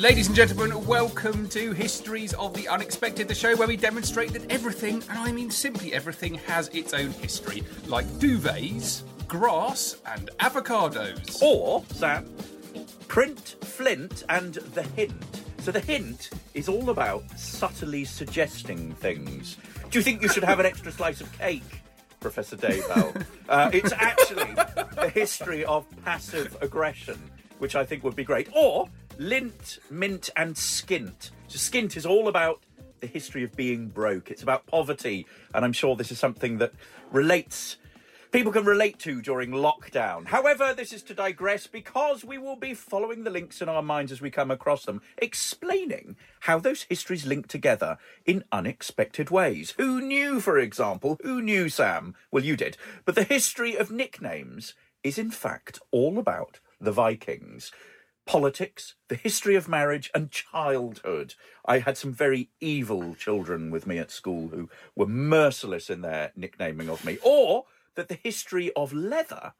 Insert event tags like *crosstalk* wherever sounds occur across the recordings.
Ladies and gentlemen, welcome to Histories of the Unexpected, the show where we demonstrate that everything, and I mean simply everything, has its own history, like duvets, grass, and avocados. Or, Sam, print, flint, and the hint. So the hint is all about subtly suggesting things. Do you think you should have an extra slice of cake, Professor Daybell? *laughs* uh, it's actually the history of passive aggression, which I think would be great. Or lint, mint, and skint. So skint is all about the history of being broke. It's about poverty, and I'm sure this is something that relates people can relate to during lockdown. However, this is to digress because we will be following the links in our minds as we come across them, explaining how those histories link together in unexpected ways. Who knew, for example, who knew, Sam? Well, you did. But the history of nicknames is in fact all about the Vikings politics, the history of marriage, and childhood. I had some very evil children with me at school who were merciless in their nicknaming of me. Or that the history of leather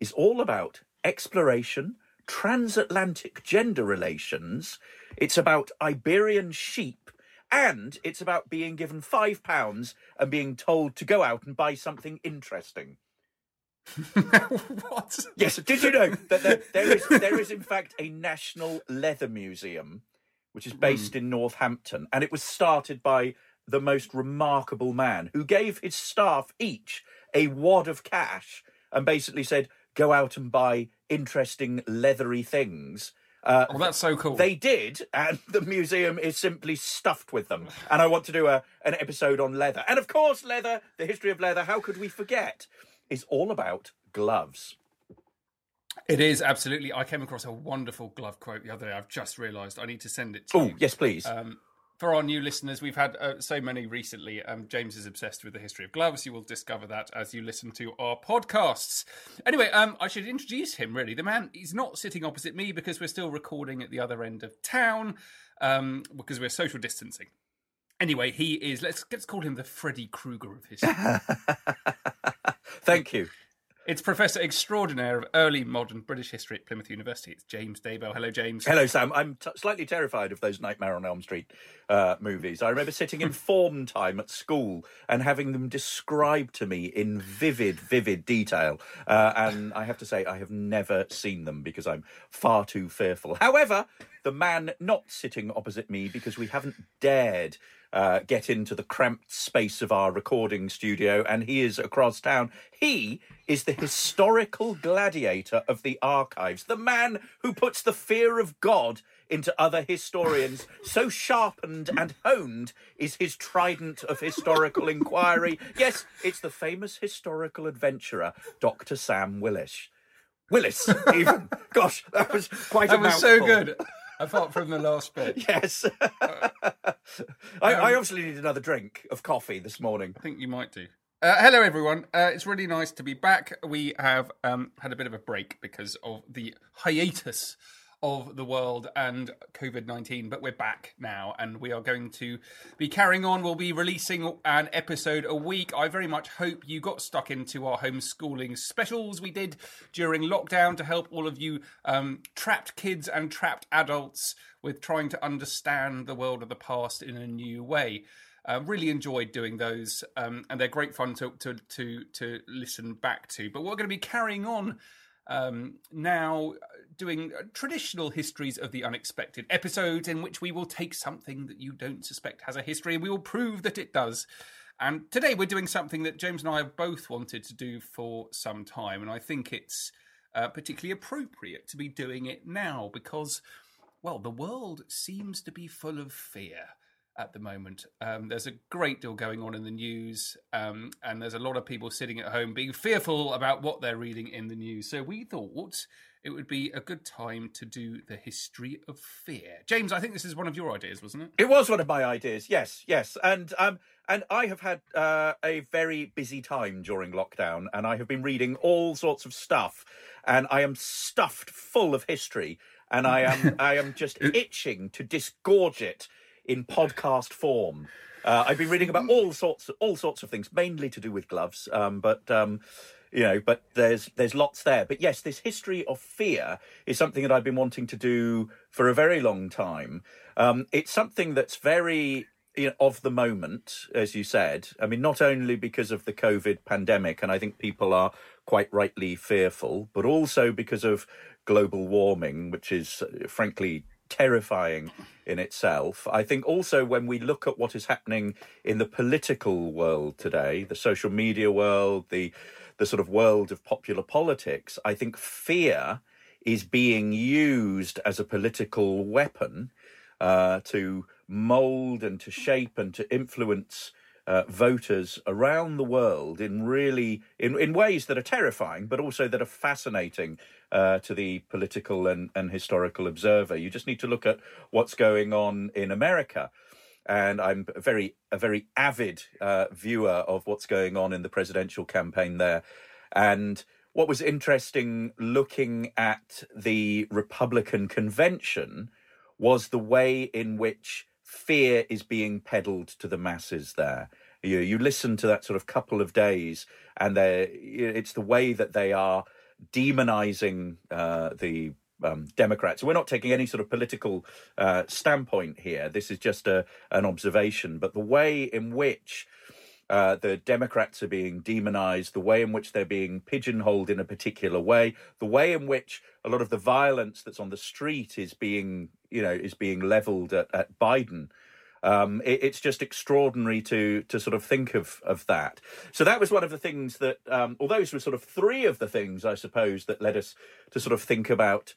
is all about exploration, transatlantic gender relations, it's about Iberian sheep, and it's about being given five pounds and being told to go out and buy something interesting. *laughs* what? Yes, did you know that there, there is there is in fact a national leather museum, which is based in Northampton, and it was started by the most remarkable man who gave his staff each a wad of cash and basically said, "Go out and buy interesting leathery things." Uh, Oh, that's so cool. They did, and *laughs* the museum is simply stuffed with them. And I want to do a an episode on leather, and of course, leather. The history of leather. How could we forget? Is all about gloves. It is absolutely. I came across a wonderful glove quote the other day. I've just realised I need to send it to Oh, yes, please. Um, for our new listeners, we've had uh, so many recently. Um, James is obsessed with the history of gloves. You will discover that as you listen to our podcasts. Anyway, um, I should introduce him. Really, the man. He's not sitting opposite me because we're still recording at the other end of town um, because we're social distancing. Anyway, he is. Let's let's call him the Freddy Krueger of history. *laughs* Thank you. it's Professor Extraordinaire of Early Modern British History at Plymouth University. It's James Daybell. Hello, James. Hello, Sam. I'm t- slightly terrified of those Nightmare on Elm Street uh, movies. I remember sitting in *laughs* form time at school and having them described to me in vivid, vivid detail. Uh, and I have to say, I have never seen them because I'm far too fearful. However, the man not sitting opposite me because we haven't dared. Uh, get into the cramped space of our recording studio, and he is across town. He is the historical gladiator of the archives, the man who puts the fear of God into other historians. So sharpened and honed is his trident of historical inquiry. Yes, it's the famous historical adventurer, Dr. Sam Willis. Willis, even. Gosh, that was quite a that was so good. Apart from the last bit. *laughs* Yes. I, I obviously need another drink of coffee this morning. I think you might do. Uh, hello, everyone. Uh, it's really nice to be back. We have um, had a bit of a break because of the hiatus of the world and COVID 19, but we're back now and we are going to be carrying on. We'll be releasing an episode a week. I very much hope you got stuck into our homeschooling specials we did during lockdown to help all of you um, trapped kids and trapped adults with trying to understand the world of the past in a new way. Uh, really enjoyed doing those, um, and they're great fun to, to to to listen back to. But we're going to be carrying on um, now doing traditional histories of the unexpected episodes in which we will take something that you don't suspect has a history and we will prove that it does. And today we're doing something that James and I have both wanted to do for some time, and I think it's uh, particularly appropriate to be doing it now because, well, the world seems to be full of fear at the moment. Um, there's a great deal going on in the news, um, and there's a lot of people sitting at home being fearful about what they're reading in the news. So we thought it would be a good time to do the history of fear. James, I think this is one of your ideas, wasn't it? It was one of my ideas. Yes, yes, and um, and I have had uh, a very busy time during lockdown, and I have been reading all sorts of stuff, and I am stuffed full of history, and I am *laughs* I am just itching to disgorge it in podcast form. Uh, I've been reading about all sorts, all sorts of things, mainly to do with gloves. Um, but um, you know, but there's there's lots there. But yes, this history of fear is something that I've been wanting to do for a very long time. Um, it's something that's very you know, of the moment, as you said. I mean, not only because of the COVID pandemic, and I think people are quite rightly fearful, but also because of global warming, which is uh, frankly terrifying in itself. I think also when we look at what is happening in the political world today, the social media world, the the sort of world of popular politics, I think fear is being used as a political weapon uh, to mold and to shape and to influence uh, voters around the world in really in, in ways that are terrifying, but also that are fascinating uh, to the political and, and historical observer. You just need to look at what's going on in America. And I'm a very a very avid uh, viewer of what's going on in the presidential campaign there. And what was interesting looking at the Republican convention was the way in which fear is being peddled to the masses there. You, you listen to that sort of couple of days, and it's the way that they are demonizing uh, the um, Democrats. We're not taking any sort of political uh, standpoint here. This is just a, an observation. But the way in which uh, the Democrats are being demonized, the way in which they're being pigeonholed in a particular way, the way in which a lot of the violence that's on the street is being, you know, is being leveled at, at Biden. Um, it, it's just extraordinary to to sort of think of of that. So that was one of the things that, um, well, those were sort of three of the things I suppose that led us to sort of think about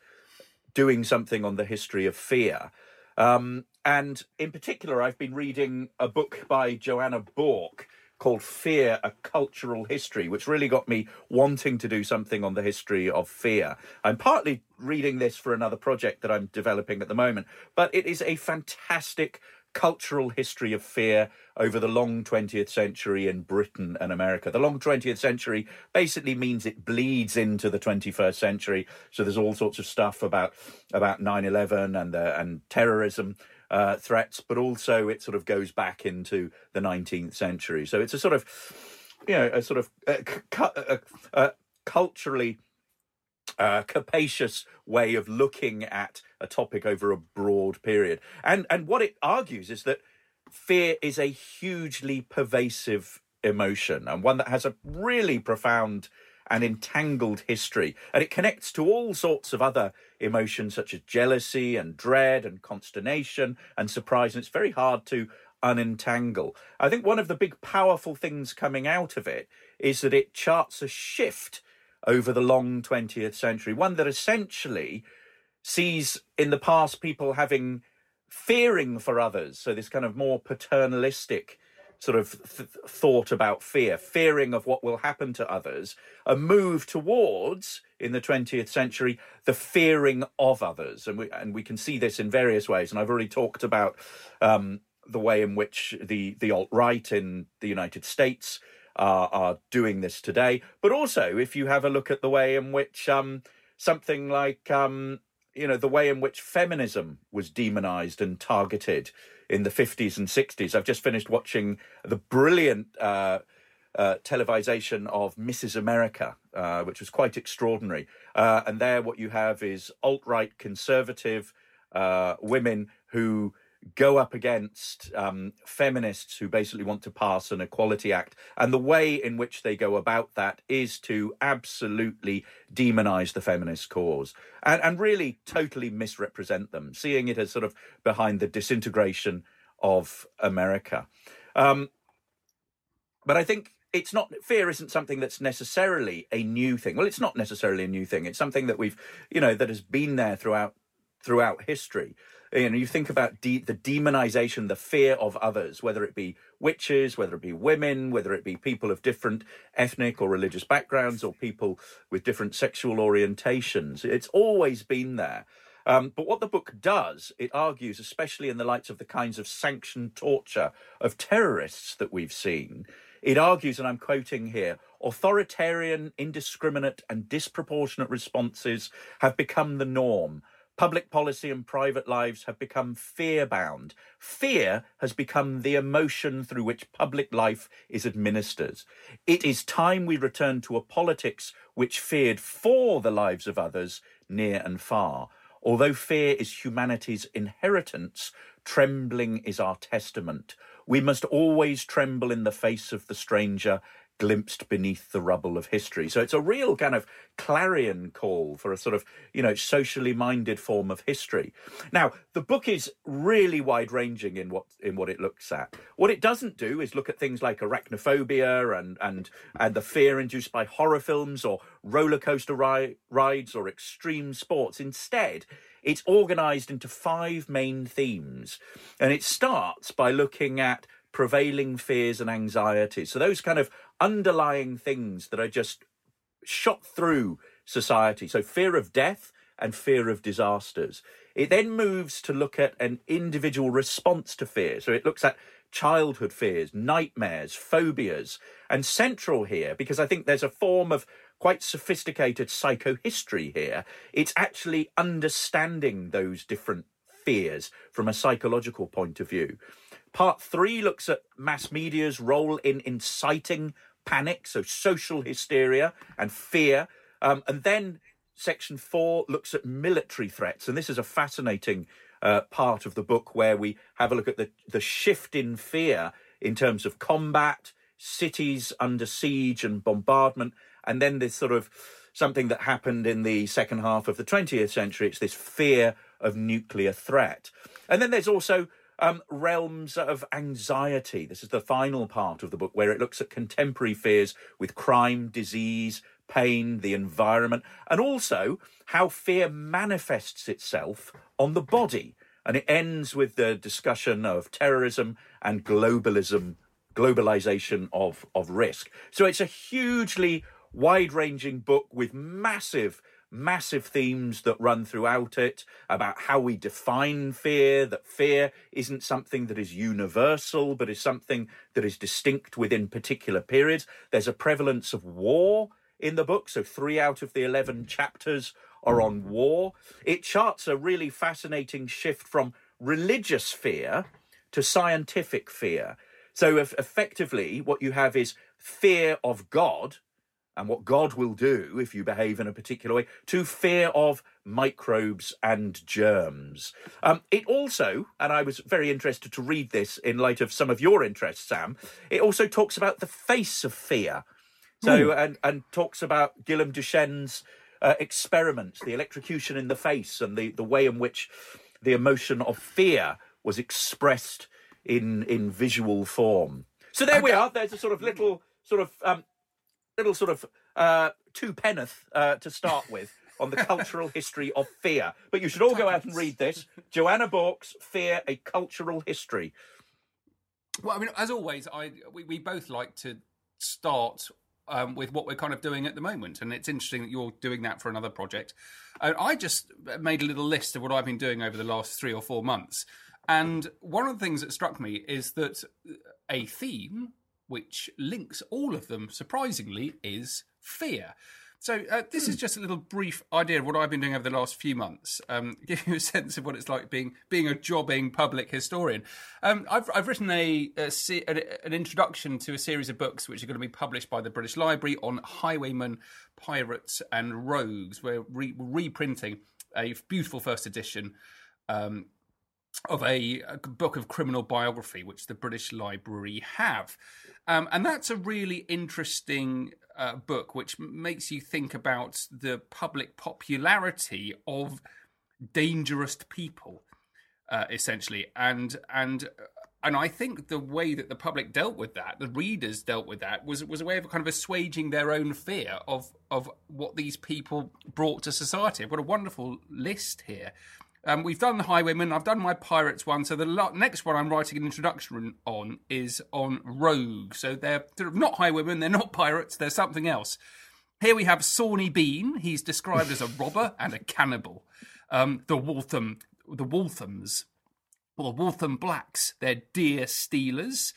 doing something on the history of fear. Um, and in particular, I've been reading a book by Joanna Bourke called Fear, a Cultural History, which really got me wanting to do something on the history of fear. I'm partly reading this for another project that I'm developing at the moment, but it is a fantastic cultural history of fear over the long 20th century in Britain and America. The long 20th century basically means it bleeds into the 21st century. So there's all sorts of stuff about about 9/11 and and terrorism uh, threats, but also it sort of goes back into the 19th century. So it's a sort of, you know, a sort of cu- uh, uh, culturally uh, capacious way of looking at a topic over a broad period. And and what it argues is that fear is a hugely pervasive emotion and one that has a really profound and entangled history. And it connects to all sorts of other emotions such as jealousy and dread and consternation and surprise. And it's very hard to unentangle. I think one of the big powerful things coming out of it is that it charts a shift over the long 20th century, one that essentially sees in the past people having fearing for others. So this kind of more paternalistic sort of th- thought about fear, fearing of what will happen to others, a move towards in the 20th century the fearing of others, and we and we can see this in various ways. And I've already talked about um, the way in which the the alt right in the United States are, are doing this today, but also if you have a look at the way in which um, something like um, you know the way in which feminism was demonized and targeted in the 50s and 60s. I've just finished watching the brilliant uh, uh, televisation of Mrs. America, uh, which was quite extraordinary. Uh, and there, what you have is alt right conservative uh, women who go up against um, feminists who basically want to pass an Equality Act. And the way in which they go about that is to absolutely demonize the feminist cause and, and really totally misrepresent them, seeing it as sort of behind the disintegration of America. Um, but I think it's not fear isn't something that's necessarily a new thing. Well, it's not necessarily a new thing. It's something that we've, you know, that has been there throughout throughout history. You know, you think about de- the demonization, the fear of others, whether it be witches, whether it be women, whether it be people of different ethnic or religious backgrounds, or people with different sexual orientations. It's always been there. Um, but what the book does, it argues, especially in the light of the kinds of sanctioned torture of terrorists that we've seen, it argues, and I'm quoting here authoritarian, indiscriminate, and disproportionate responses have become the norm. Public policy and private lives have become fear bound. Fear has become the emotion through which public life is administered. It is time we return to a politics which feared for the lives of others near and far. Although fear is humanity's inheritance, trembling is our testament. We must always tremble in the face of the stranger glimpsed beneath the rubble of history. So it's a real kind of clarion call for a sort of, you know, socially minded form of history. Now, the book is really wide ranging in what in what it looks at. What it doesn't do is look at things like arachnophobia and and and the fear induced by horror films or roller coaster ri- rides or extreme sports. Instead, it's organized into five main themes. And it starts by looking at prevailing fears and anxieties. So those kind of underlying things that are just shot through society. So fear of death and fear of disasters. It then moves to look at an individual response to fear. So it looks at childhood fears, nightmares, phobias, and central here, because I think there's a form of quite sophisticated psychohistory here, it's actually understanding those different fears from a psychological point of view. Part three looks at mass media's role in inciting panic, so social hysteria and fear. Um, and then section four looks at military threats. And this is a fascinating uh, part of the book where we have a look at the, the shift in fear in terms of combat, cities under siege and bombardment, and then this sort of something that happened in the second half of the 20th century. It's this fear of nuclear threat. And then there's also um, realms of anxiety. This is the final part of the book where it looks at contemporary fears with crime, disease, pain, the environment, and also how fear manifests itself on the body. And it ends with the discussion of terrorism and globalism, globalization of, of risk. So it's a hugely wide ranging book with massive massive themes that run throughout it about how we define fear, that fear isn't something that is universal, but is something that is distinct within particular periods. There's a prevalence of war in the book, so three out of the 11 chapters are on war. It charts a really fascinating shift from religious fear to scientific fear. So, effectively, what you have is fear of God, and what God will do if you behave in a particular way, to fear of microbes and germs. Um, it also, and I was very interested to read this in light of some of your interests, Sam, it also talks about the face of fear. So, mm. and, and talks about Guillaume Duchenne's uh, experiments, the electrocution in the face, and the, the way in which the emotion of fear was expressed in, in visual form. So there we are. There's a sort of little sort of um, little sort of uh, two penneth uh, to start with on the cultural history of fear. But you should all go out and read this. Joanna Bourke's Fear, a Cultural History. Well, I mean, as always, I we, we both like to start um, with what we're kind of doing at the moment. And it's interesting that you're doing that for another project. Uh, I just made a little list of what I've been doing over the last three or four months. And one of the things that struck me is that a theme which links all of them, surprisingly, is fear. So uh, this is hmm. just a little brief idea of what I've been doing over the last few months. Um, *laughs* give you a sense of what it's like being being a jobbing public historian. Um, I've, I've written a, a, an introduction to a series of books which are going to be published by the British Library on highwaymen, pirates, and rogues. We're re- reprinting a beautiful first edition. Um, of a, a, book of criminal biography, which the British Library have. Um, and that's a really interesting uh, book, which makes you think about the public popularity of dangerous people, uh, essentially. And and and I think the way that the public dealt with that, the readers dealt with that, was was a way of kind of assuaging their own fear of of what these people brought to society. Got a wonderful list here. Um, we've done the Highwaymen. I've done my Pirates one. So the lo- next one I'm writing an introduction on is on Rogue. So they're sort of not Highwaymen. They're not pirates. They're something else. Here we have Sawney Bean. He's described as a robber and a cannibal. Um, the Waltham, the Walthams, or the Waltham Blacks. They're deer stealers.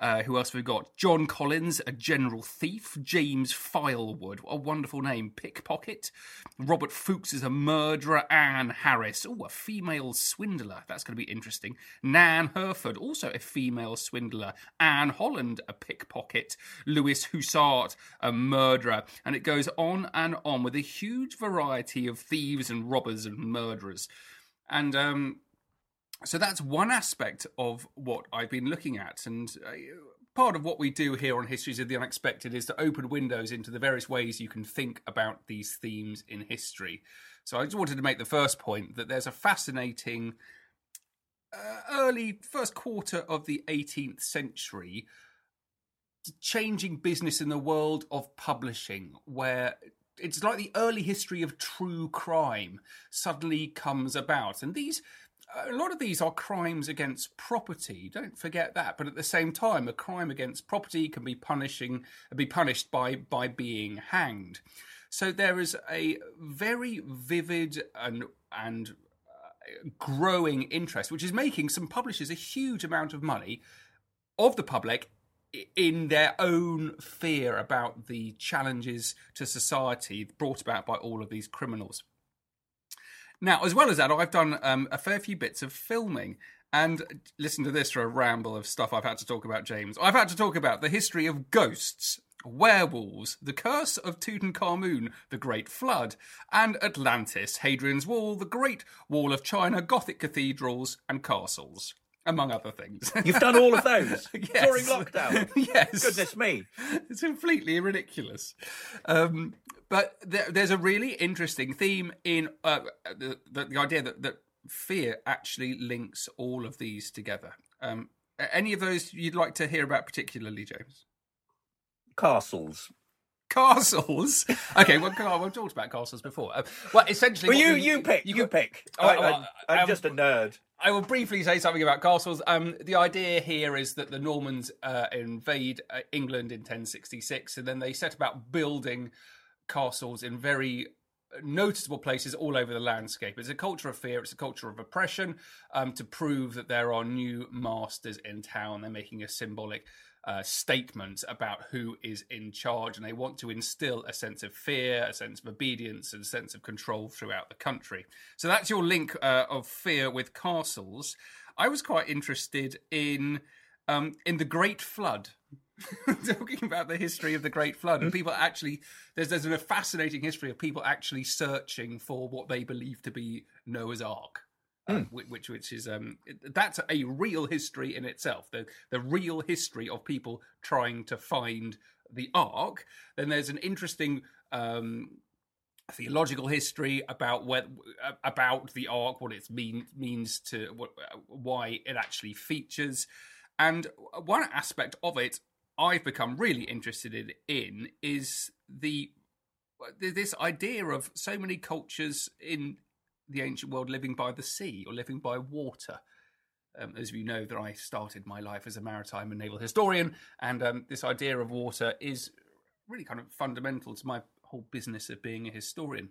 Uh, who else have we got? John Collins, a general thief. James Filewood, a wonderful name, pickpocket. Robert Fuchs is a murderer. Anne Harris, oh, a female swindler. That's going to be interesting. Nan Herford, also a female swindler. Anne Holland, a pickpocket. Louis Hussart, a murderer. And it goes on and on with a huge variety of thieves and robbers and murderers. And um, so that's one aspect of what I've been looking at. And uh, part of what we do here on Histories of the Unexpected is to open windows into the various ways you can think about these themes in history. So I just wanted to make the first point that there's a fascinating uh, early first quarter of the 18th century changing business in the world of publishing where it's like the early history of true crime suddenly comes about and these a lot of these are crimes against property. Don't forget that. But at the same time, a crime against property can be punishing be punished by by being hanged. So there is a very vivid and and uh, growing interest, which is making some publishers a huge amount of money of the public in their own fear about the challenges to society brought about by all of these criminals. Now, as well as that, I've done um, a fair few bits of filming. And listen to this for a ramble of stuff I've had to talk about, James. I've had to talk about the history of ghosts, werewolves, the curse of Tutankhamun, the Great Flood, and Atlantis, Hadrian's Wall, the Great Wall of China, Gothic cathedrals, and castles among other things. You've done all of *laughs* those yes. during lockdown. yes. Goodness me. It's completely ridiculous. Um, but there, there's a really interesting theme in uh, the, the, the, idea that, that fear actually links all of these together. Um, any of those you'd like to hear about particularly, James? Castles. Castles. Okay, well, we've talked about castles before. Uh, well, essentially, well, you we, you pick. You, you pick. Oh, I, am um, just a nerd. I will briefly say something about castles. Um, the idea here is that the Normans uh, invade uh, England in 1066, and then they set about building castles in very noticeable places all over the landscape. It's a culture of fear, it's a culture of oppression um, to prove that there are new masters in town. They're making a symbolic uh, statement about who is in charge, and they want to instill a sense of fear, a sense of obedience, and a sense of control throughout the country. So that's your link uh, of fear with castles. I was quite interested in um, in the Great Flood *laughs* talking about the history of the Great Flood and people actually there's there's a fascinating history of people actually searching for what they believe to be Noah's Ark. Mm. which which is um that's a real history in itself. The the real history of people trying to find the ark. Then there's an interesting um theological history about what about the ark what it mean, means to what, why it actually features. And one aspect of it I've become really interested in is the this idea of so many cultures in the ancient world living by the sea or living by water. Um, as you know, that I started my life as a maritime and naval historian, and um, this idea of water is really kind of fundamental to my whole business of being a historian.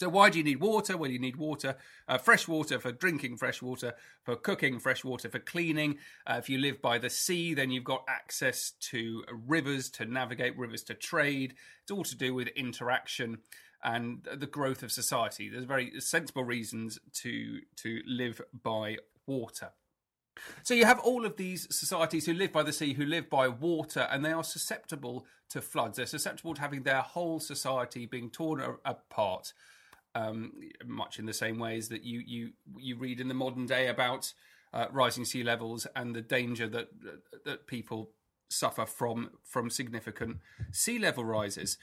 So why do you need water? Well, you need water, uh, fresh water for drinking fresh water, for cooking fresh water, for cleaning. Uh, if you live by the sea, then you've got access to rivers to navigate, rivers to trade. It's all to do with interaction and the growth of society. There's very sensible reasons to to live by water. So you have all of these societies who live by the sea, who live by water, and they are susceptible to floods. They're susceptible to having their whole society being torn apart um, much in the same ways that you you you read in the modern day about uh, rising sea levels and the danger that that people suffer from from significant sea level rises.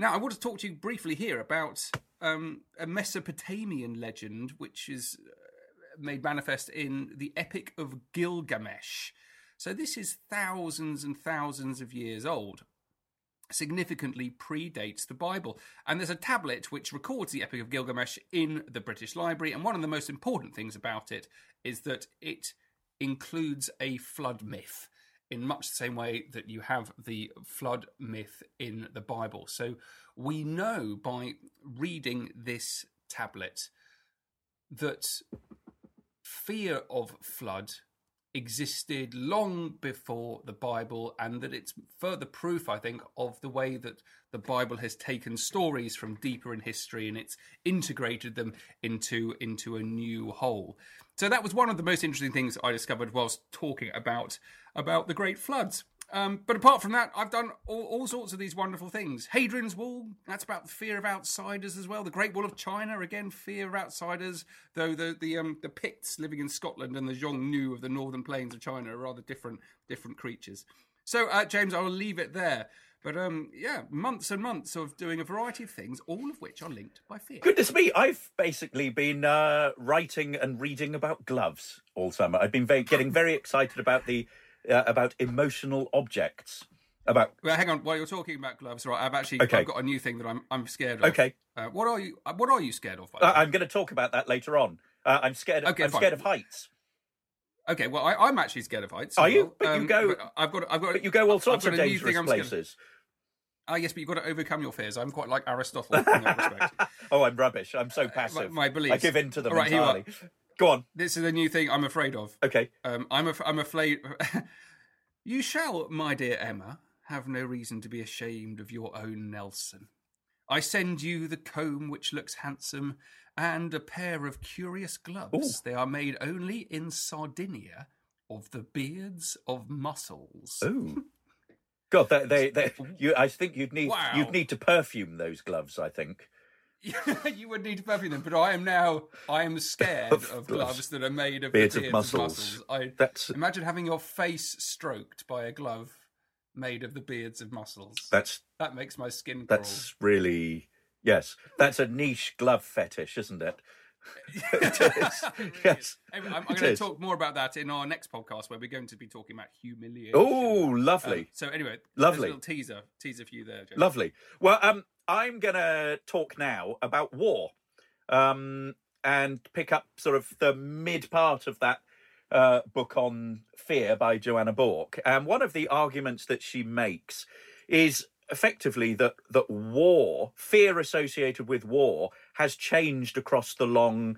Now, I want to talk to you briefly here about um, a Mesopotamian legend, which is uh, made manifest in the Epic of Gilgamesh. So, this is thousands and thousands of years old significantly predates the Bible. And there's a tablet which records the Epic of Gilgamesh in the British Library. And one of the most important things about it is that it includes a flood myth in much the same way that you have the flood myth in the Bible. So we know by reading this tablet that fear of flood existed long before the Bible, and that it's further proof, I think, of the way that the Bible has taken stories from deeper in history and it's integrated them into into a new whole. So that was one of the most interesting things I discovered whilst talking about about the Great Floods. Um, but apart from that, I've done all, all, sorts of these wonderful things. Hadrian's Wall, that's about the fear of outsiders as well. The Great Wall of China, again, fear of outsiders, though the the, um, the Picts living in Scotland and the Xiongnu of the northern plains of China are rather different different creatures. So, uh, James, I will leave it there. But um, yeah, months and months of doing a variety of things, all of which are linked by fear. Goodness me, I've basically been uh, writing and reading about gloves all summer. I've been very, getting very excited about the uh, about emotional objects. About well, hang on. While you're talking about gloves, right? I've actually Okay. I've got a new thing that I'm I'm scared of. Okay. Uh, what are you? uh, What are you scared of? Uh. I'm going to talk about that later on. Uh, I'm scared. Okay, I'm fine. scared of heights. Okay, well, I, I'm actually scared of heights. Are you? But you Um, go- but I've got. I've got. You go all sorts of dangerous thing I'm scared of. places. Ah, yes, but you've got to overcome your fears. I'm quite like Aristotle in that respect. *laughs* oh, I'm rubbish. I'm so passive. Uh, my beliefs. I give in to them All right, here you are. entirely. Go on. This is a new thing I'm afraid of. Okay. Um, I'm af- I'm afraid. *laughs* you shall, my dear Emma, have no reason to be ashamed of your own Nelson. I send you the comb which looks handsome and a pair of curious gloves. They are made only in Sardinia of the beards of mussels. Ooh. *laughs* God, they, they, they, *laughs* you. I think you'd need Wow. you'd need to perfume those gloves. I think. *laughs* you would need to perfume them, but I am now I am scared Of of, gloves. that are made of Beards of mussels. mussels. I That's imagine having your face stroked by a glove made of the beards of muscles. that's That makes my skin crawl. that's really yes. That's a niche glove fetish, isn't it? *laughs* it is. *laughs* Really Yes. Anyway, I'm, I'm going to talk more about that in our next podcast, where we're going to be talking about humiliation. Oh, Um, lovely. so anyway, Lovely. a little teaser, teaser for you there, Joe. Lovely. Well, um, I'm going to talk now about war, um, and pick up sort of the mid part of that uh, book on fear by Joanna Bourke. And one of the arguments that she makes is effectively that that war, fear associated with war, has changed across the long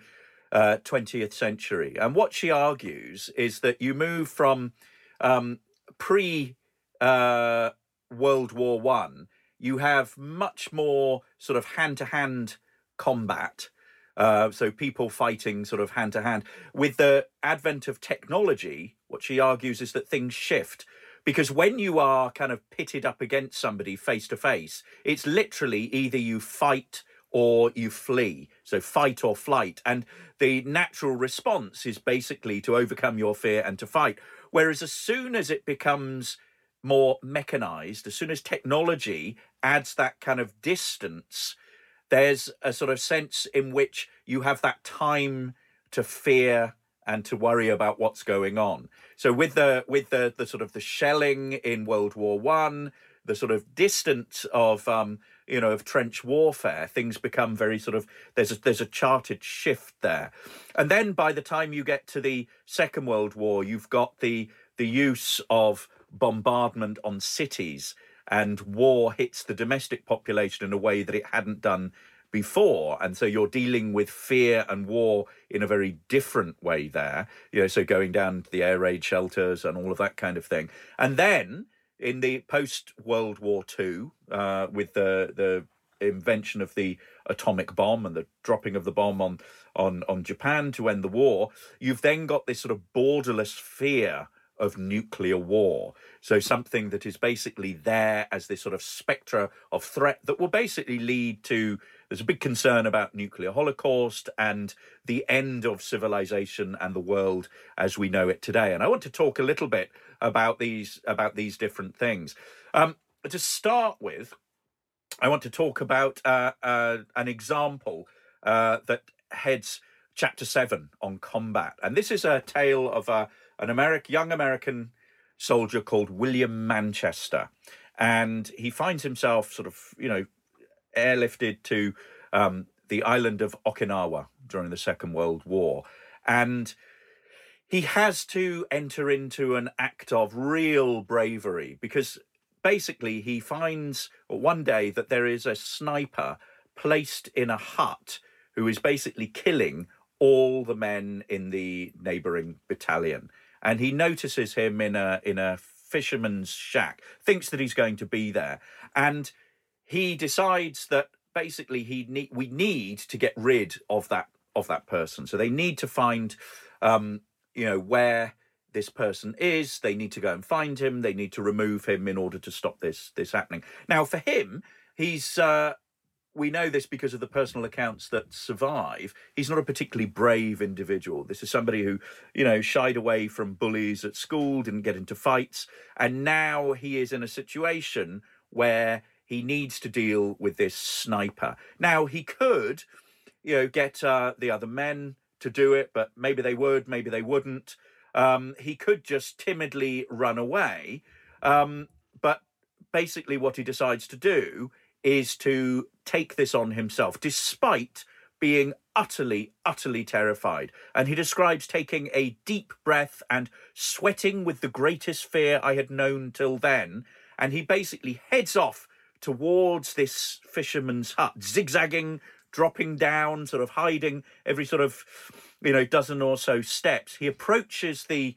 uh, 20th century. And what she argues is that you move from um, pre uh, World War One, you have much more sort of hand to hand combat. Uh, so people fighting sort of hand to hand. With the advent of technology, what she argues is that things shift. Because when you are kind of pitted up against somebody face to face, it's literally either you fight or you flee. So fight or flight. And the natural response is basically to overcome your fear and to fight. Whereas as soon as it becomes more mechanized, as soon as technology adds that kind of distance, there's a sort of sense in which you have that time to fear and to worry about what's going on. So with the with the the sort of the shelling in World War One, the sort of distance of um, you know of trench warfare, things become very sort of there's a there's a charted shift there, and then by the time you get to the Second World War, you've got the the use of bombardment on cities and war hits the domestic population in a way that it hadn't done before. And so you're dealing with fear and war in a very different way there you know so going down to the air raid shelters and all of that kind of thing. And then in the post world war ii uh, with the the invention of the atomic bomb and the dropping of the bomb on on on japan to end the war you've then got this sort of borderless fear of nuclear war. So something that is basically there as this sort of spectre of threat that will basically lead to there's a big concern about nuclear holocaust and the end of civilization and the world as we know it today. And I want to talk a little bit about these about these different things. Um, to start with, I want to talk about uh, uh, an example uh, that heads chapter seven on combat, and this is a tale of a, an American young American soldier called William Manchester, and he finds himself sort of you know airlifted to um, the island of Okinawa during the Second World War, and he has to enter into an act of real bravery because basically he finds one day that there is a sniper placed in a hut who is basically killing all the men in the neighboring battalion. And he notices him in a in a fisherman's shack thinks that he's going to be there. And he decides that basically he need we need to get rid of that of that person. So they need to find um you know where this person is they need to go and find him they need to remove him in order to stop this this happening now for him he's uh we know this because of the personal accounts that survive. He's not a particularly brave individual. This is somebody who, you know, shied away from bullies at school, didn't get into fights, and now he is in a situation where he needs to deal with this sniper. Now, he could, you know, get uh, the other men to do it, but maybe they would, maybe they wouldn't. Um, he could just timidly run away. Um, but basically, what he decides to do is to take this on himself, despite being utterly, utterly terrified. And he describes taking a deep breath and sweating with the greatest fear I had known till then. And he basically heads off towards this fisherman's hut, zigzagging, dropping down, sort of hiding every sort of, you know, dozen or so steps. He approaches the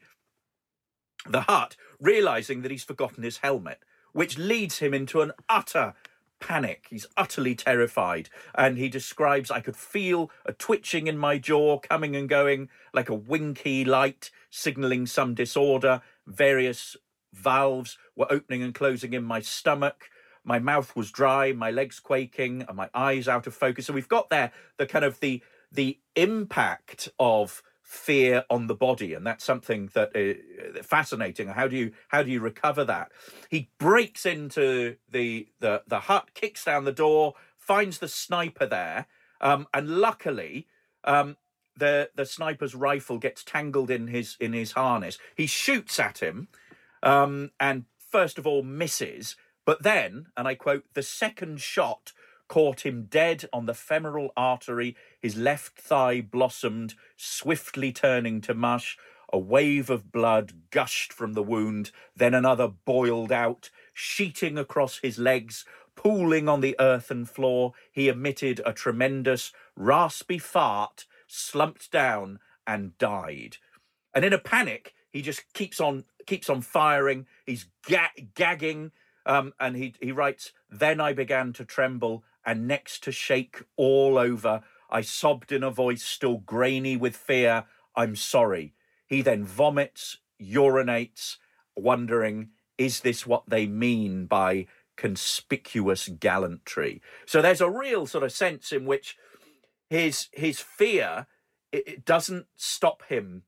the hut, realizing that he's forgotten his helmet, which leads him into an utter panic. He's utterly terrified. And he describes I could feel a twitching in my jaw coming and going like a winky light signaling some disorder. Various valves were opening and closing in my stomach. My mouth was dry, my legs quaking, and my eyes out of focus. So we've got there the kind of the the impact of fear on the body and that's something that is uh, fascinating. How do you how do you recover that? He breaks into the the the hut kicks down the door finds the sniper there um, and luckily um, the the sniper's rifle gets tangled in his in his harness. He shoots at him um, and first of all misses but then and i quote the second shot caught him dead on the femoral artery. His left thigh blossomed, swiftly turning to mush. A wave of blood gushed from the wound, then another boiled out, sheeting across his legs, pooling on the earthen floor. He emitted a tremendous, raspy fart, slumped down, and died. And in a panic, he just keeps on keeps on firing. He's ga- gagging, um, and he he writes. Then I began to tremble and next to shake all over. I sobbed in a voice still grainy with fear, I'm sorry. He then vomits, urinates, wondering, is this what they mean by conspicuous gallantry? So there's a real sort of sense in which his his fear it, it doesn't stop him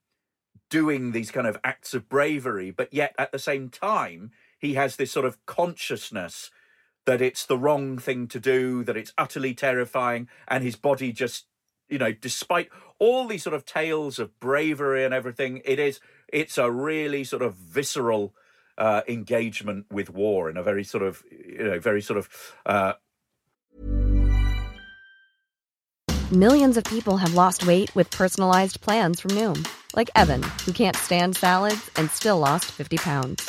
doing these kind of acts of bravery, but yet at the same time, he has this sort of consciousness that it's the wrong thing to do, that it's utterly terrifying, and his body just, you know, despite all these sort of tales of bravery and everything, it is it's a really sort of visceral uh, engagement with war in a very sort of, you know, very sort of. Uh... Millions of people have lost weight with personalized plans from Noom, like Evan, who can't stand salads and still lost fifty pounds.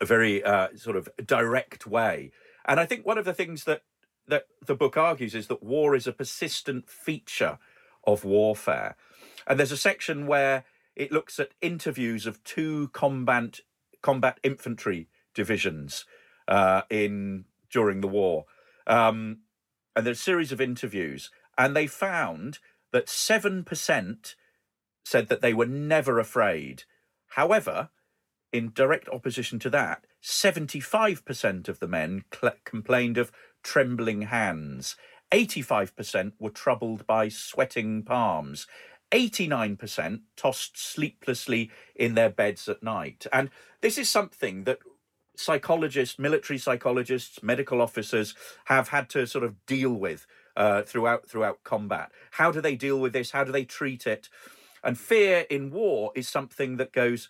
A very uh, sort of direct way. And I think one of the things that, that the book argues is that war is a persistent feature of warfare. And there's a section where it looks at interviews of two combat combat infantry divisions uh, in during the war, um, and there's a series of interviews, and they found that seven percent said that they were never afraid. However, in direct opposition to that, seventy-five percent of the men cl- complained of trembling hands. 85% were troubled by sweating palms. 89% tossed sleeplessly in their beds at night. And this is something that psychologists, military psychologists, medical officers have had to sort of deal with uh, throughout throughout combat. How do they deal with this? How do they treat it? And fear in war is something that goes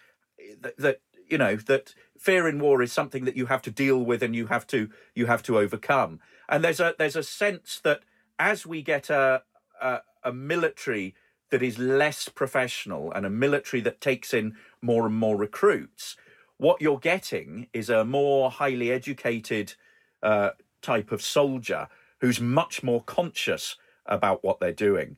that, that you know that fear in war is something that you have to deal with and you have to you have to overcome. And there's a there's a sense that as we get a, a, a military that is less professional and a military that takes in more and more recruits, what you're getting is a more highly educated uh, type of soldier who's much more conscious about what they're doing.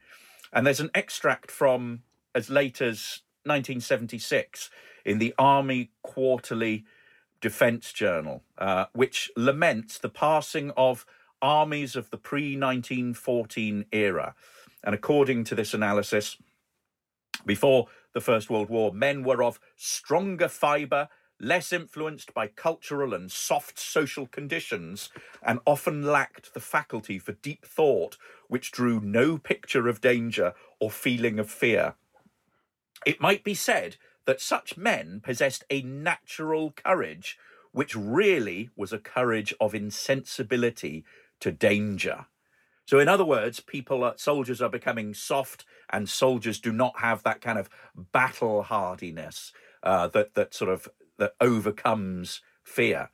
And there's an extract from as late as 1976 in the Army Quarterly Defense Journal, uh, which laments the passing of armies of the pre 1914 era. And according to this analysis, before the First World War, men were of stronger fibre, less influenced by cultural and soft social conditions, and often lacked the faculty for deep thought, which drew no picture of danger or feeling of fear. It might be said that such men possessed a natural courage, which really was a courage of insensibility to danger. So, in other words, people, are, soldiers are becoming soft, and soldiers do not have that kind of battle hardiness uh, that that sort of that overcomes fear.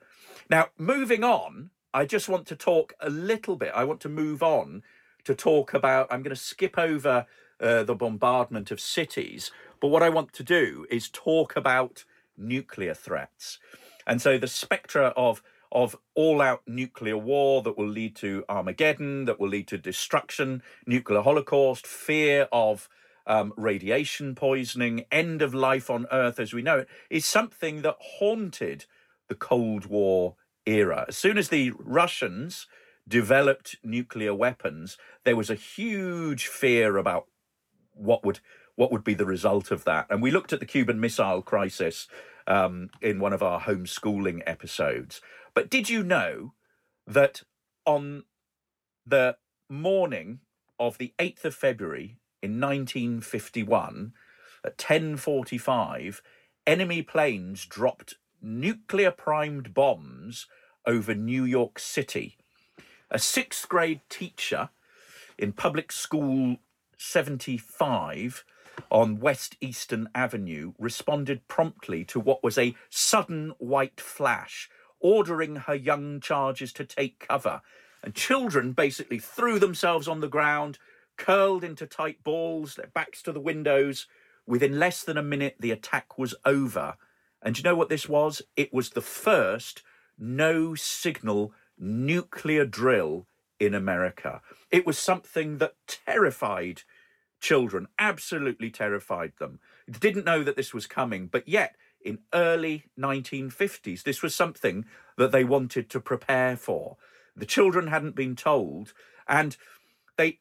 Now, moving on, I just want to talk a little bit. I want to move on to talk about. I'm going to skip over uh, the bombardment of cities, but what I want to do is talk about nuclear threats. And so the spectra of of all out nuclear war that will lead to Armageddon, that will lead to destruction, nuclear holocaust, fear of um, radiation poisoning, end of life on Earth as we know it, is something that haunted the Cold War era. As soon as the Russians developed nuclear weapons, there was a huge fear about what would what would be the result of that. And we looked at the Cuban Missile Crisis um, in one of our homeschooling episodes. But did you know that on the morning of the 8th of February in 1951 at 10:45 enemy planes dropped nuclear primed bombs over New York City. A 6th grade teacher in public school 75 on West Eastern Avenue responded promptly to what was a sudden white flash ordering her young charges to take cover. And children basically threw themselves on the ground, curled into tight balls, their backs to the windows. Within less than a minute, the attack was over. And you know what this was? It was the first no signal nuclear drill in America. It was something that terrified children, absolutely terrified them. Didn't know that this was coming, but yet in early 1950s. This was something that they wanted to prepare for. The children hadn't been told, and they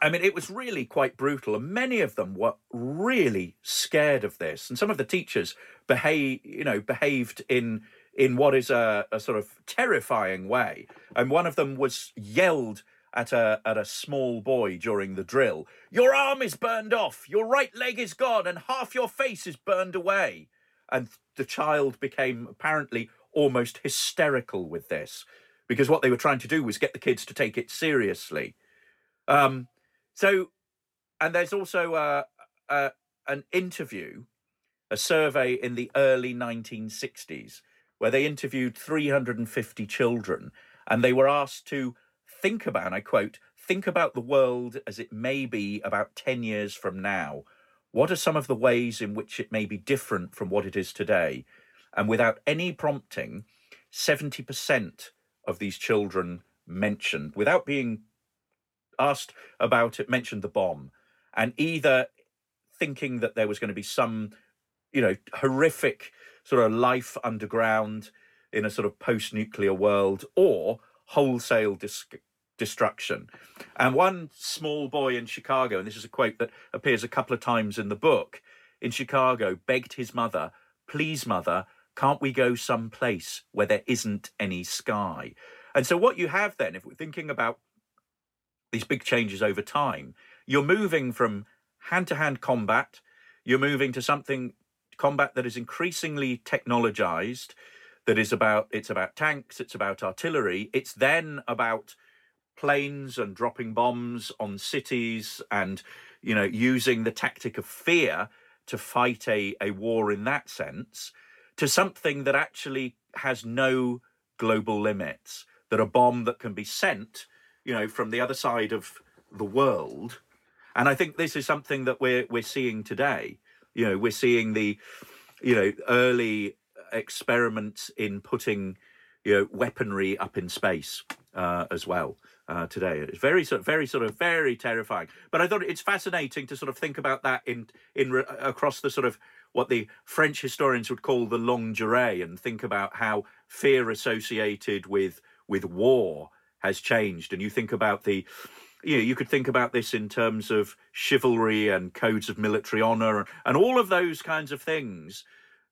I mean, it was really quite brutal, and many of them were really scared of this. And some of the teachers behave, you know, behaved in in what is a, a sort of terrifying way. And one of them was yelled at a at a small boy during the drill. Your arm is burned off. Your right leg is gone, and half your face is burned away. And the child became apparently almost hysterical with this because what they were trying to do was get the kids to take it seriously. Um, so, and there's also a, a, an interview, a survey in the early 1960s, where they interviewed 350 children and they were asked to think about, and I quote, think about the world as it may be about 10 years from now. What are some of the ways in which it may be different from what it is today? And without any prompting, 70% of these children mentioned, without being asked about it, mentioned the bomb, and either thinking that there was going to be some, you know, horrific sort of life underground in a sort of post-nuclear world, or wholesale dis- destruction. And one small boy in Chicago, and this is a quote that appears a couple of times in the book, in Chicago, begged his mother, "Please, mother." Can't we go someplace where there isn't any sky? And so, what you have then, if we're thinking about these big changes over time. You're moving from hand to hand combat, you're moving to something combat that is increasingly technologized, that is about it's about tanks, it's about artillery, it's then about planes and dropping bombs on cities and you know using the tactic of fear to fight a, a war in that sense to something that actually has no global limits that a bomb that can be sent you know, from the other side of the world. And I think this is something that we're we're seeing today. You know, we're seeing the, you know, early experiments in putting, you know, weaponry up in space uh, as well. Uh, today. It's very sort of, very sort of very terrifying. But I thought it's fascinating to sort of think about that in in across the sort of what the French historians would call the longue durée, and think about how fear associated with with war has changed. And you think about the, you know, you could think about this in terms of chivalry and codes of military honor and, and all of those kinds of things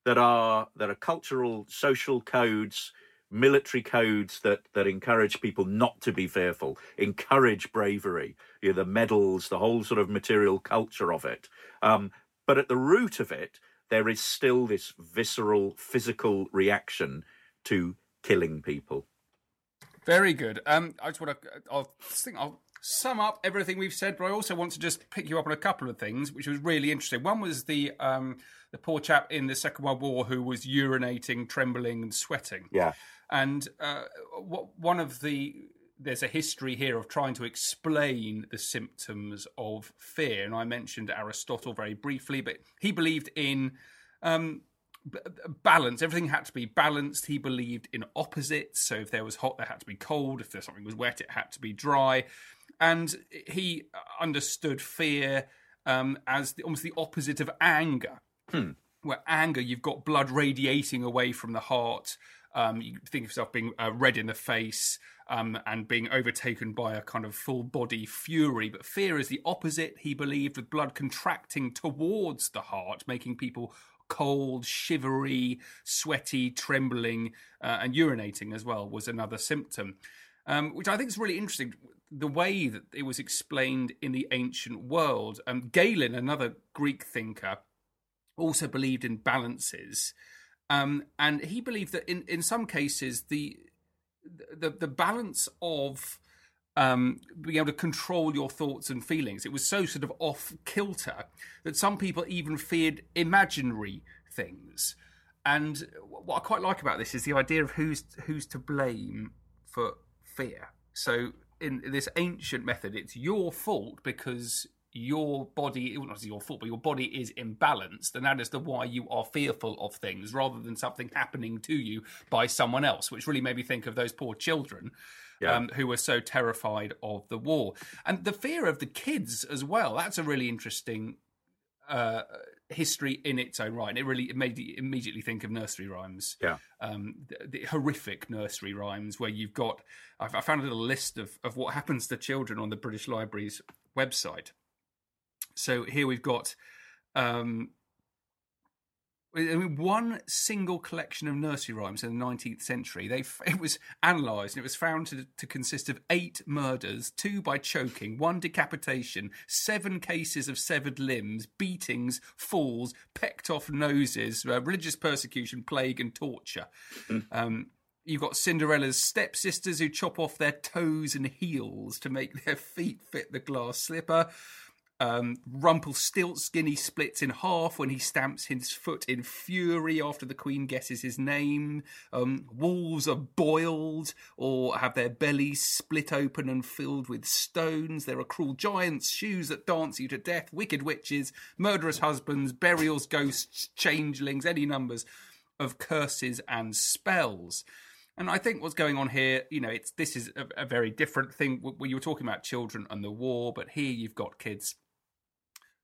that are that are cultural, social codes, military codes that that encourage people not to be fearful, encourage bravery. You know, the medals, the whole sort of material culture of it. Um, but at the root of it, there is still this visceral, physical reaction to killing people. Very good. Um, I just want to. I'll think I'll sum up everything we've said, but I also want to just pick you up on a couple of things, which was really interesting. One was the um, the poor chap in the Second World War who was urinating, trembling, and sweating. Yeah. And uh, one of the there's a history here of trying to explain the symptoms of fear, and I mentioned Aristotle very briefly, but he believed in um, balance. Everything had to be balanced. He believed in opposites. So if there was hot, there had to be cold. If there something was wet, it had to be dry. And he understood fear um, as the, almost the opposite of anger. Hmm. Where anger, you've got blood radiating away from the heart. Um, you think of yourself being uh, red in the face um, and being overtaken by a kind of full body fury. But fear is the opposite, he believed, with blood contracting towards the heart, making people cold, shivery, sweaty, trembling, uh, and urinating as well was another symptom, um, which I think is really interesting. The way that it was explained in the ancient world. Um, Galen, another Greek thinker, also believed in balances. Um, and he believed that in, in some cases the the, the balance of um, being able to control your thoughts and feelings. It was so sort of off kilter that some people even feared imaginary things. And what I quite like about this is the idea of who's who's to blame for fear. So in this ancient method, it's your fault because your body, well, not your fault, but your body is imbalanced, and that is the why you are fearful of things rather than something happening to you by someone else, which really made me think of those poor children yeah. um, who were so terrified of the war. And the fear of the kids as well. That's a really interesting uh, history in its own right. And it really it made me immediately think of nursery rhymes. Yeah. Um, the, the, horrific nursery rhymes where you've got, I, I found a little list of, of what happens to children on the British Library's website. So here we've got um, one single collection of nursery rhymes in the 19th century. They *laughs* it was analysed and it was found to, to consist of eight murders, two by choking, one decapitation, seven cases of severed limbs, beatings, falls, pecked off noses, uh, religious persecution, plague, and torture. Mm. Um, You've got Cinderella's stepsisters who chop off their toes and heels to make their feet fit the glass slipper. Um, Rumpelstiltskin he splits in half when he stamps his foot in fury after the Queen guesses his name. Um, wolves are boiled or have their bellies split open and filled with stones. There are cruel giants, shoes that dance you to death, wicked witches, murderous husbands, burials, ghosts, changelings, any numbers of curses and spells. And I think what's going on here, you know, it's this is a, a very different thing. Where you were talking about children and the war, but here you've got kids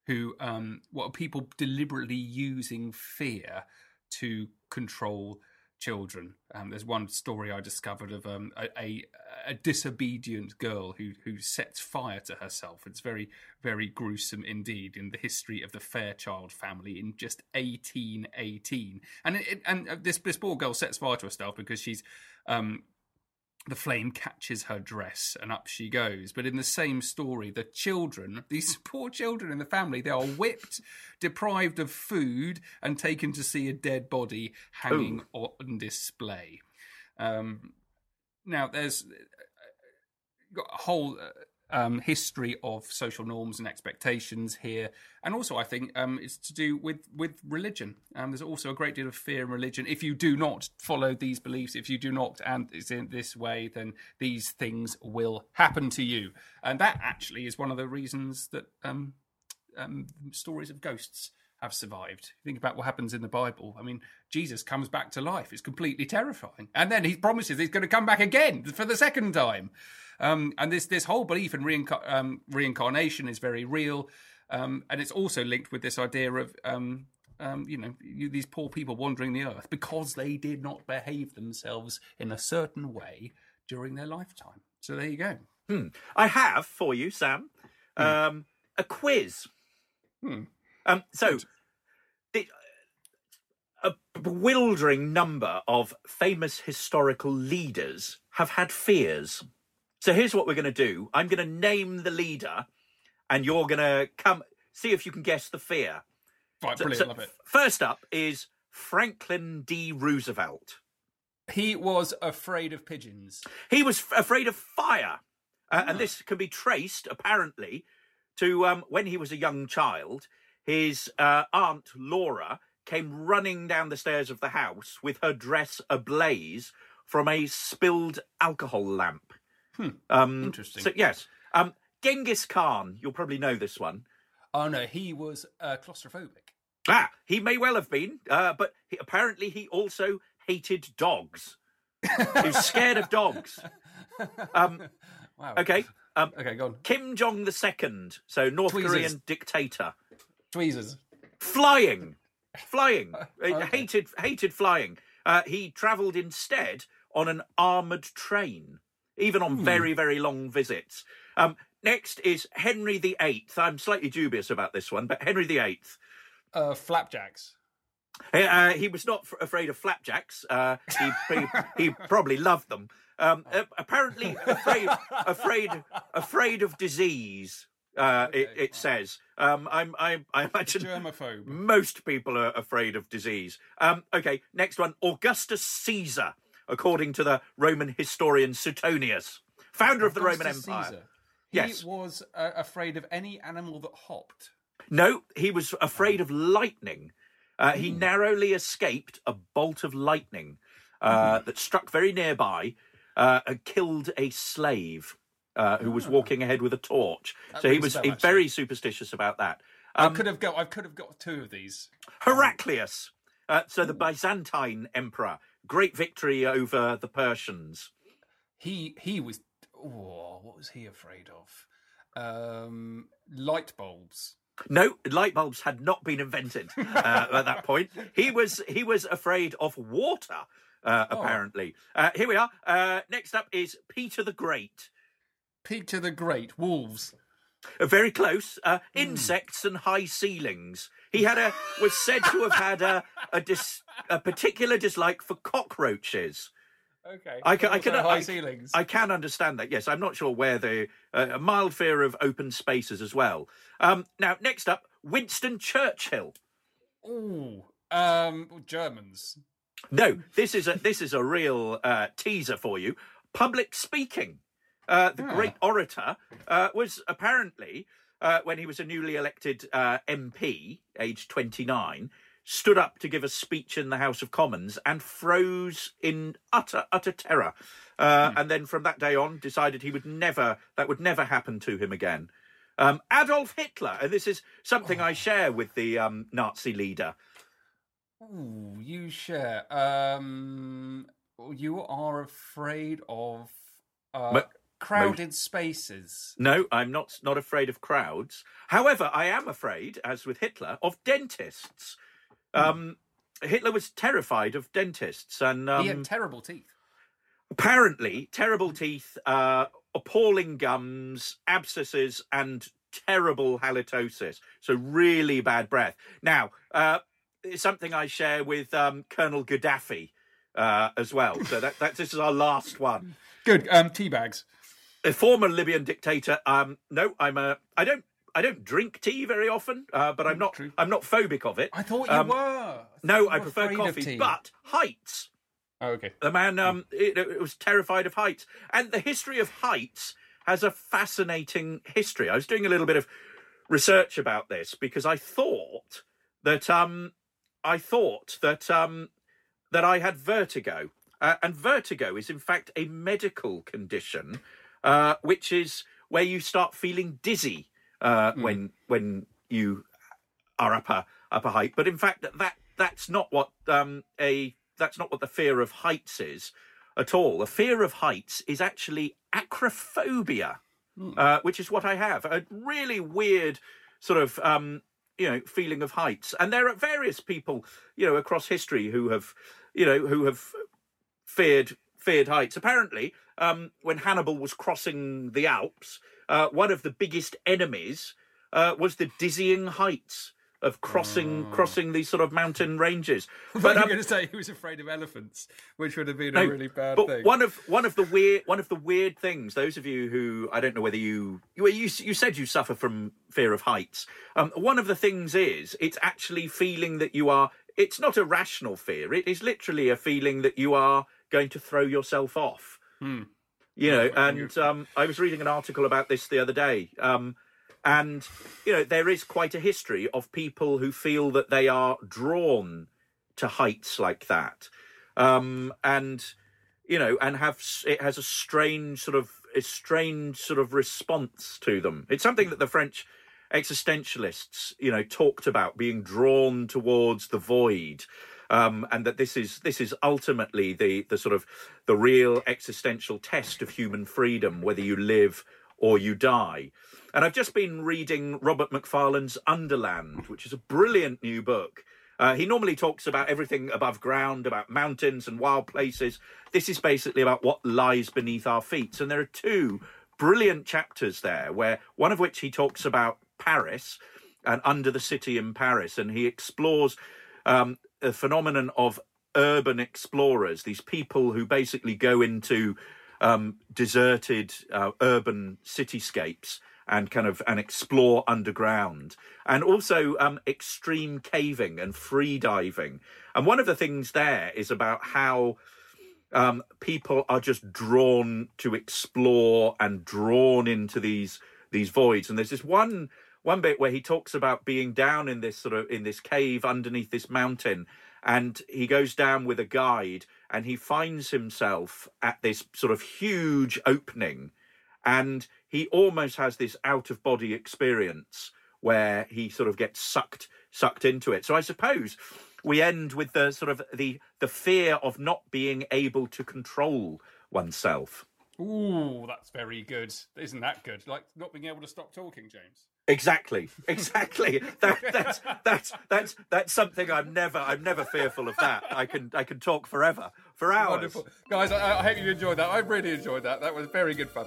who um, what are people deliberately using fear to control children. Um, there's one story I discovered of um, a, a, a, disobedient girl who who sets fire to herself. It's very very gruesome indeed in the history of the Fairchild family in just 1818. And it, and uh, this this poor girl sets fire to herself because she's um, the flame catches her dress and up she goes. But in the same story, the children, these *laughs* poor children in the family, they are whipped, deprived of food, and taken to see a dead body hanging Ooh. on display. Um, now, there's got a whole uh, um, history of social norms and expectations here, and also I think um, it's to do with with religion. Um, there's also a great deal of fear in religion. If you do not follow these beliefs, if you do not, and it's in this way, then these things will happen to you, and that actually is one of the reasons that um, um, stories of ghosts have survived. Think about what happens in the Bible. I mean, Jesus comes back to life. It's completely terrifying. And then he promises he's going to come back again for the second time. Um, and this this whole belief in reinca- um, reincarnation is very real, um, and it's also linked with this idea of um, um, you know you, these poor people wandering the earth because they did not behave themselves in a certain way during their lifetime. So there you go. Hmm. I have for you, Sam, hmm. Um, a quiz. Hmm. So. The, a bewildering number of famous historical leaders have had fears. So here's what we're going to do. I'm going to name the leader, and you're going to come see if you can guess the fear. Right, so, brilliant. So love it. First up is Franklin D. Roosevelt. He was afraid of pigeons. He was f- afraid of fire, uh, and ah. this can be traced apparently to um, when he was a young child. His uh, aunt Laura came running down the stairs of the house with her dress ablaze from a spilled alcohol lamp. Hmm. Um, Interesting. So yes, um, Genghis Khan. You'll probably know this one. Oh no, he was uh, claustrophobic. Ah, he may well have been, uh, but he, apparently he also hated dogs. he was scared of dogs. Um, *laughs* wow. Okay. Um, okay, go on. Kim Jong the Second, so North Tweezers. Korean dictator. Tweezers. Flying, flying. *laughs* okay. Hated, hated flying. Uh, he travelled instead on an armoured train even on hmm. very, very long visits. Um, next is Henry VIII. I'm slightly dubious about this one, but Henry VIII. Uh, flapjacks. Uh, he was not f- afraid of flapjacks. Uh, he, he, he, *laughs* probably loved them. Um, uh, apparently, afraid, afraid, afraid of disease. Uh, okay. it, it, says. Um, I'm, I, I imagine germaphobe. Most people are afraid of disease. Um, okay, next one. Augustus Caesar according to the Roman historian Suetonius, founder of the Roman Empire. Caesar. He yes. was uh, afraid of any animal that hopped. No, he was afraid of lightning. Uh, he hmm. narrowly escaped a bolt of lightning uh, mm. that struck very nearby uh, and killed a slave uh, who was ah. walking ahead with a torch. That so he was spell, very superstitious about that. Um, I could have got. I could have got two of these. Heraclius. Uh, so the Byzantine emperor great victory over the Persians. He he was. Oh, what was he afraid of? Um, light bulbs. No, light bulbs had not been invented uh, *laughs* at that point. He was he was afraid of water. Uh, oh. apparently, oh. uh, here we are. Uh, next up is Peter the Great. Peter the Great, wolves. Uh, very close. Uh, insects and high ceilings. He had a was said to have had a a, dis, a particular dislike for cockroaches. Okay. I can, I can, high I, ceilings. I can understand that. Yes, I'm not sure where the uh, a mild fear of open spaces as well. Um, now, next up, Winston Churchill. Ooh. Um. Germans. No, this is a this is a real uh, teaser for you. Public speaking. Uh, the Ah. great orator uh, was apparently uh, when he was a newly elected uh, MP, aged 29, stood up to give a speech in the House of Commons and froze in utter utter terror. Uh, And then from that day on, decided he would never that would never happen to him again. Um, Adolf Hitler, and this is something I share with the um, Nazi leader. Ooh. You share. Um. You are afraid of uh, crowded spaces. No, I'm not not afraid of crowds. However, I am afraid, as with Hitler, of dentists. Um, Hitler was terrified of dentists, and um, he had terrible teeth. apparently terrible teeth, uh, appalling gums, abscesses, and terrible halitosis. So really bad breath. Now, uh, it's something I share with um, Colonel Gaddafi uh, as well. So that, that this is our last one. *laughs* Good. Um. Tea bags. A former Libyan dictator. Um, no, I'm a. I don't. I don't drink tea very often, uh, but I'm not. True. I'm not phobic of it. I thought you Um, were. I No, you I were prefer coffee. But heights. Oh, okay. The man, um, it, it was terrified of heights, and the history of heights has a fascinating history. I was doing a little bit of research about this because I thought that um, I thought that um, that I had vertigo, uh, and vertigo is in fact a medical condition, uh, which is where you start feeling dizzy uh, when when you are up a up a height. But in fact, that that's not what um, a that's not what the fear of heights is at all. The fear of heights is actually acrophobia, uh, which is what I have. A really weird sort of um, you know feeling of heights. And there are various people you know across history who have you know who have feared feared heights. Apparently, um, when Hannibal was crossing the Alps, uh, one of the biggest enemies uh, was the dizzying heights of crossing crossing these sort of mountain ranges. *laughs* But But I'm um, going to say he was afraid of elephants, which would have been no, a really bad but thing. one of one of the weird one of the weird things. Those of you who I don't know whether you you you, you said you suffer from fear of heights. Um, one of the things is it's actually feeling that you are. It's not a rational fear. It is literally a feeling that you are going to throw yourself off. Hmm. You know, and um, I was reading an article about this the other day. Um, and you know there is quite a history of people who feel that they are drawn to heights like that um and you know and have it has a strange sort of a strange sort of response to them it's something that the french existentialists you know talked about being drawn towards the void um, and that this is this is ultimately the the sort of the real existential test of human freedom whether you live or you die and i've just been reading robert macfarlane's underland which is a brilliant new book uh, he normally talks about everything above ground, about mountains and wild places. This is basically about what lies beneath our feet. And there are two brilliant chapters there, where one of which he talks about Paris and under the city in Paris, and he explores um, the phenomenon of urban explorers, these people who basically go into um, deserted uh, urban cityscapes and kind of and explore underground. And also um, extreme caving and free diving and one of the things there is about how um, people are just drawn to explore and drawn into these these voids. And there's this one one bit where he talks about being down in this sort of in this cave underneath this mountain and he goes down with a guide and he finds himself at this sort of huge opening and he almost has this out of body experience where he sort of gets sucked sucked into it so i suppose we end with the sort of the the fear of not being able to control oneself Ooh, that's very good. Isn't that good? Like not being able to stop talking, James. Exactly exactly that, that's that's that's that's something i'm never i'm never fearful of that i can i can talk forever for hours Wonderful, guys. I, I hope you enjoyed that. I really enjoyed that. That was very good fun.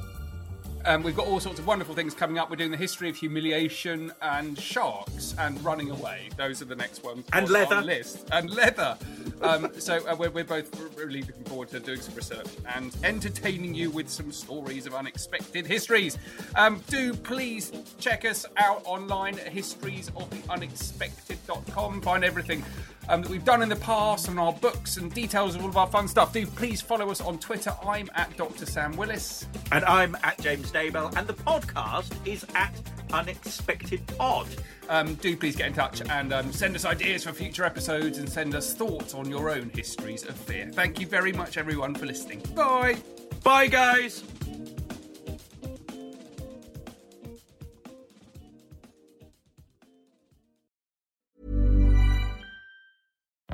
Um, we've got all sorts of wonderful things coming up. We're doing the history of humiliation and sharks and running away. Those are the next ones And on leather. list. And leather. Um, so uh, we're, we're both really looking forward to doing some research and entertaining you with some stories of unexpected histories. Um, do please check us out online at historiesoftheunexpected.com. Find everything um, that we've done in the past and our books and details of all of our fun stuff. Do please follow us on Twitter. I'm at Dr. Sam Willis. And I'm at James Daybell, and the podcast is at Unexpected Pod. Um, do please get in touch and um, send us ideas for future episodes and send us thoughts on your own histories of fear. Thank you very much, everyone, for listening. Bye. Bye, guys.